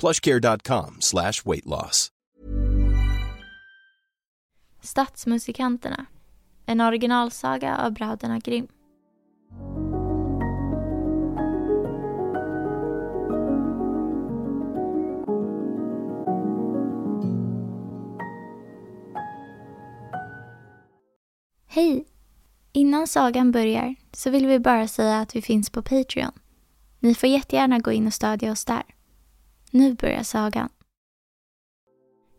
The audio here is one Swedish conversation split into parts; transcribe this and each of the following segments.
plushcare.com slash weight loss. Stadsmusikanterna. En originalsaga av bröderna Grimm. Hej! Innan sagan börjar så vill vi bara säga att vi finns på Patreon. Ni får jättegärna gå in och stödja oss där. Nu börjar sagan.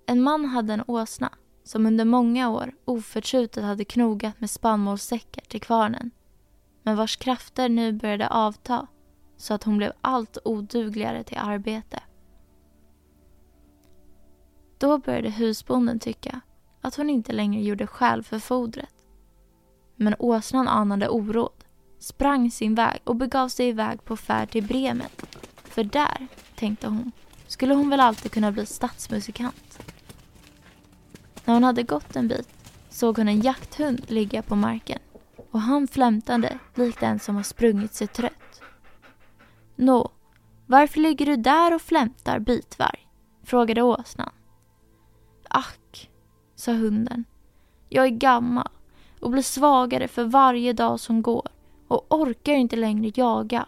En man hade en åsna som under många år oförtrutet hade knogat med spannmålssäckar till kvarnen men vars krafter nu började avta så att hon blev allt odugligare till arbete. Då började husbonden tycka att hon inte längre gjorde skäl för fodret. Men åsnan anade oråd, sprang sin väg och begav sig iväg på färd till Bremen. För där, tänkte hon, skulle hon väl alltid kunna bli stadsmusikant. När hon hade gått en bit såg hon en jakthund ligga på marken och han flämtade likt en som har sprungit sig trött. Nå, varför ligger du där och flämtar bitvarg? frågade åsnan. Ack, sa hunden. Jag är gammal och blir svagare för varje dag som går och orkar inte längre jaga.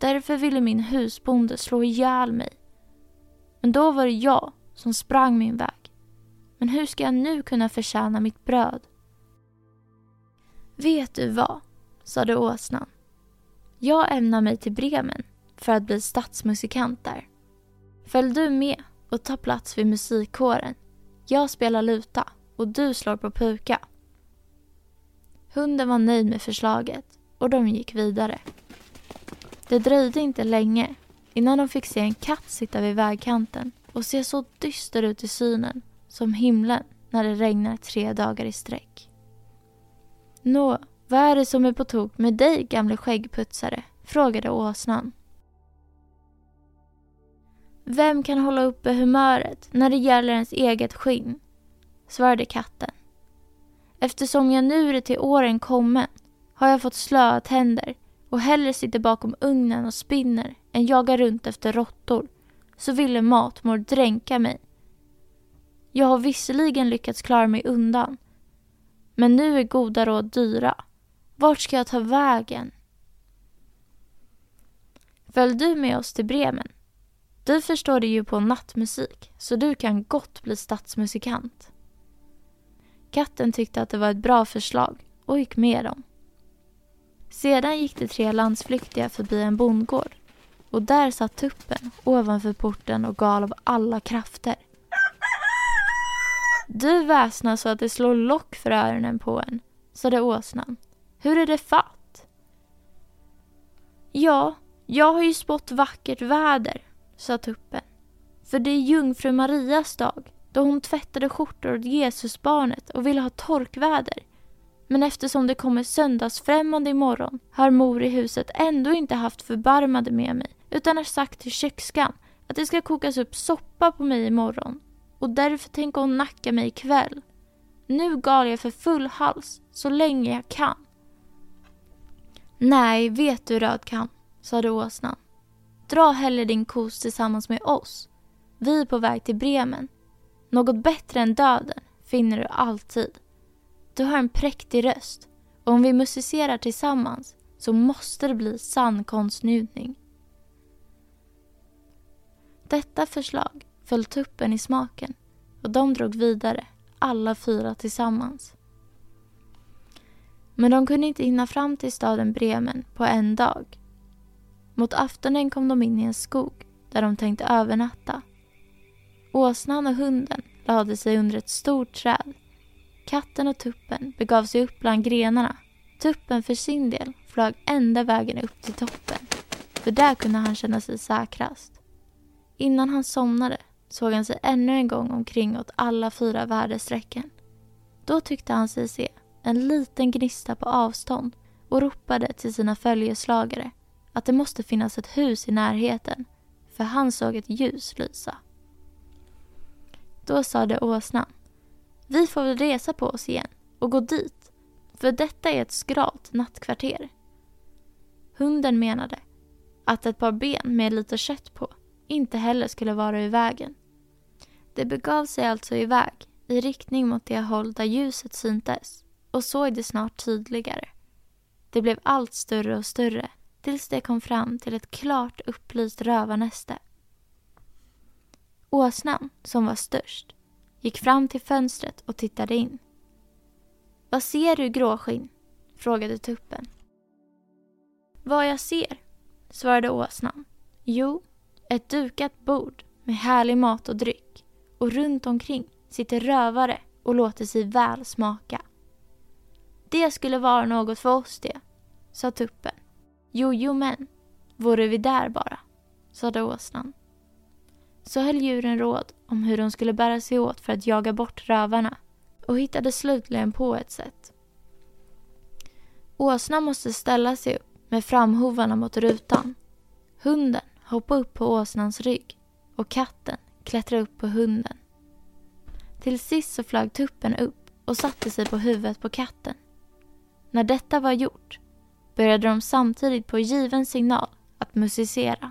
Därför ville min husbonde slå ihjäl mig. Men då var det jag som sprang min väg. Men hur ska jag nu kunna förtjäna mitt bröd? Vet du vad? sade åsnan. Jag ämnar mig till Bremen för att bli stadsmusikant där. Följ du med och ta plats vid musikkåren. Jag spelar luta och du slår på puka. Hunden var nöjd med förslaget och de gick vidare. Det dröjde inte länge innan de fick se en katt sitta vid vägkanten och se så dyster ut i synen som himlen när det regnar tre dagar i sträck. Nå, vad är det som är på tok med dig gamle skäggputsare? frågade åsnan. Vem kan hålla uppe humöret när det gäller ens eget skinn? svarade katten. Eftersom jag nu är till åren kommen har jag fått slöa tänder och hellre sitter bakom ugnen och spinner än jagar runt efter råttor så ville matmor dränka mig. Jag har visserligen lyckats klara mig undan men nu är goda råd dyra. Vart ska jag ta vägen? Följ du med oss till Bremen? Du förstår dig ju på nattmusik så du kan gott bli stadsmusikant. Katten tyckte att det var ett bra förslag och gick med dem. Sedan gick de tre landsflyktiga förbi en bondgård och där satt tuppen ovanför porten och gal av alla krafter. Du väsnar så att det slår lock för öronen på en, sade åsnan. Hur är det fatt? Ja, jag har ju spått vackert väder, sa tuppen. För det är jungfru Marias dag, då hon tvättade skjortor åt Jesusbarnet och ville ha torkväder. Men eftersom det kommer söndagsfrämmande imorgon har mor i huset ändå inte haft förbarmade med mig utan har sagt till kökskan att det ska kokas upp soppa på mig imorgon. och därför tänker hon nacka mig ikväll. Nu gal jag för full hals så länge jag kan. Nej, vet du Rödkam, sade åsnan. Dra hellre din kos tillsammans med oss. Vi är på väg till Bremen. Något bättre än döden finner du alltid. Du har en präktig röst och om vi musicerar tillsammans så måste det bli sann konstnjutning. Detta förslag föll tuppen i smaken och de drog vidare, alla fyra tillsammans. Men de kunde inte hinna fram till staden Bremen på en dag. Mot aftonen kom de in i en skog där de tänkte övernatta. Åsnan och hunden lade sig under ett stort träd. Katten och tuppen begav sig upp bland grenarna. Tuppen för sin del flög ända vägen upp till toppen, för där kunde han känna sig säkrast. Innan han somnade såg han sig ännu en gång omkring åt alla fyra väderstrecken. Då tyckte han sig se en liten gnista på avstånd och ropade till sina följeslagare att det måste finnas ett hus i närheten, för han såg ett ljus lysa. Då sade åsnan, vi får väl resa på oss igen och gå dit, för detta är ett skralt nattkvarter. Hunden menade att ett par ben med lite kött på inte heller skulle vara i vägen. Det begav sig alltså iväg i riktning mot det håll där ljuset syntes och såg det snart tydligare. Det blev allt större och större tills det kom fram till ett klart upplyst rövarnäste. Åsnan, som var störst, gick fram till fönstret och tittade in. Vad ser du, gråskinn? frågade tuppen. Vad jag ser, svarade åsnan. Jo, ett dukat bord med härlig mat och dryck och runt omkring sitter rövare och låter sig väl smaka. Det skulle vara något för oss det, sa tuppen. Jo, jo men, vore vi där bara, sade åsnan. Så höll djuren råd om hur de skulle bära sig åt för att jaga bort rövarna och hittade slutligen på ett sätt. Åsnan måste ställa sig upp med framhovarna mot rutan. Hunden hoppade upp på åsnans rygg och katten klättrade upp på hunden. Till sist så flög tuppen upp och satte sig på huvudet på katten. När detta var gjort började de samtidigt på given signal att musicera.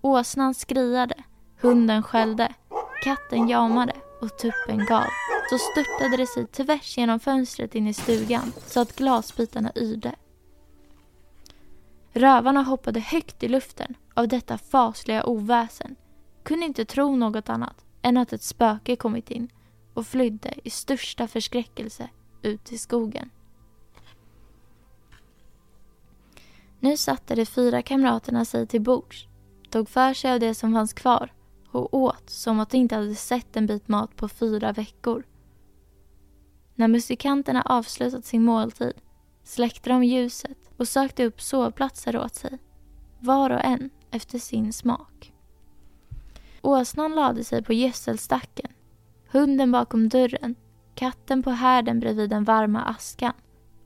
Åsnan skriade, hunden skällde, katten jamade och tuppen gav. Så störtade det sig tvärs genom fönstret in i stugan så att glasbitarna yrde. Rövarna hoppade högt i luften av detta fasliga oväsen, kunde inte tro något annat än att ett spöke kommit in och flydde i största förskräckelse ut i skogen. Nu satte de fyra kamraterna sig till bords, tog för sig av det som fanns kvar och åt som att de inte hade sett en bit mat på fyra veckor. När musikanterna avslutat sin måltid släckte de ljuset och sökte upp sovplatser åt sig, var och en efter sin smak. Åsnan lade sig på gödselstacken, hunden bakom dörren, katten på härden bredvid den varma askan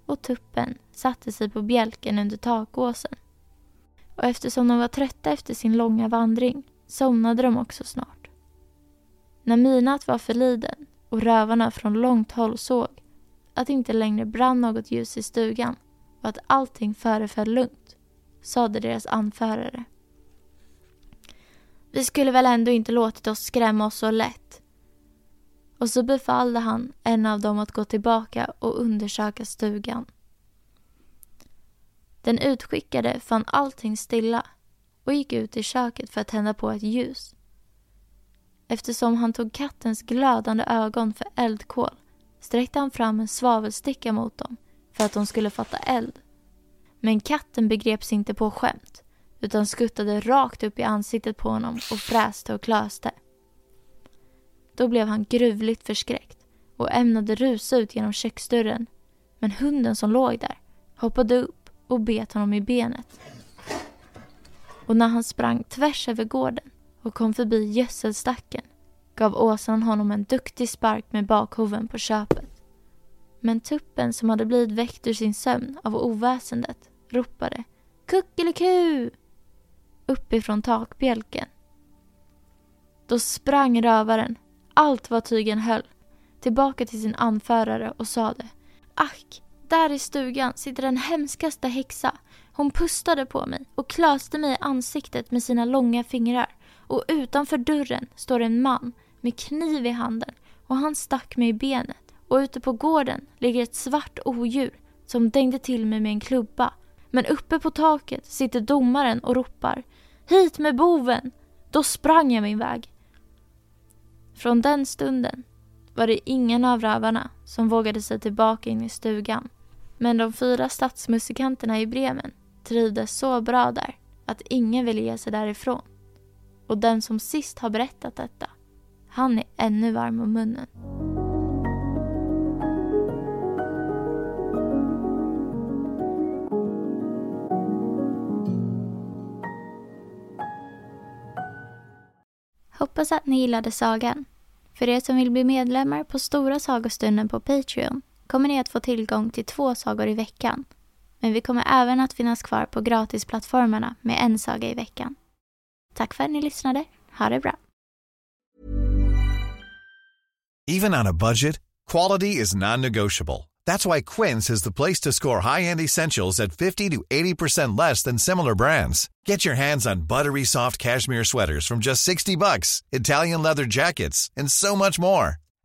och tuppen satte sig på bjälken under takåsen. Och eftersom de var trötta efter sin långa vandring somnade de också snart. När midnatt var förliden och rövarna från långt håll såg att det inte längre brann något ljus i stugan och att allting föreföll lugnt, sade deras anförare. Vi skulle väl ändå inte låtit oss skrämma oss så lätt. Och så befallde han en av dem att gå tillbaka och undersöka stugan. Den utskickade fann allting stilla och gick ut i köket för att tända på ett ljus. Eftersom han tog kattens glödande ögon för eldkol sträckte han fram en svavelsticka mot dem för att de skulle fatta eld. Men katten begreps inte på skämt utan skuttade rakt upp i ansiktet på honom och fräste och klöste. Då blev han gruvligt förskräckt och ämnade rusa ut genom köksdörren. Men hunden som låg där hoppade upp och bet honom i benet. Och när han sprang tvärs över gården och kom förbi gödselstacken gav åsnan honom en duktig spark med bakhoven på köpet. Men tuppen som hade blivit väckt ur sin sömn av oväsendet ropade Kuckeliku! uppifrån takbjälken. Då sprang rövaren, allt vad tygen höll tillbaka till sin anförare och sade Ack, där i stugan sitter den hemskaste häxa. Hon pustade på mig och klöste mig i ansiktet med sina långa fingrar och utanför dörren står en man med kniv i handen och han stack mig i benet och ute på gården ligger ett svart odjur som dängde till mig med en klubba. Men uppe på taket sitter domaren och ropar Hit med boven! Då sprang jag min väg. Från den stunden var det ingen av rövarna som vågade sig tillbaka in i stugan. Men de fyra stadsmusikanterna i Bremen trivdes så bra där att ingen ville ge sig därifrån. Och den som sist har berättat detta, han är ännu varm om munnen. Hoppas att ni gillade sagan. För er som vill bli medlemmar på Stora sagostunden på Patreon kommer ni att få tillgång till två sagor i veckan. Men vi kommer även att finnas kvar på gratisplattformarna med en saga i veckan. Tack för att ni lyssnade. Ha det bra. Even on a budget, quality is non-negotiable. That's why Quince is the place to score high-end essentials at 50 to 80% less than similar brands. Get your hands on buttery soft cashmere sweaters from just 60 bucks, Italian leather jackets, and so much more.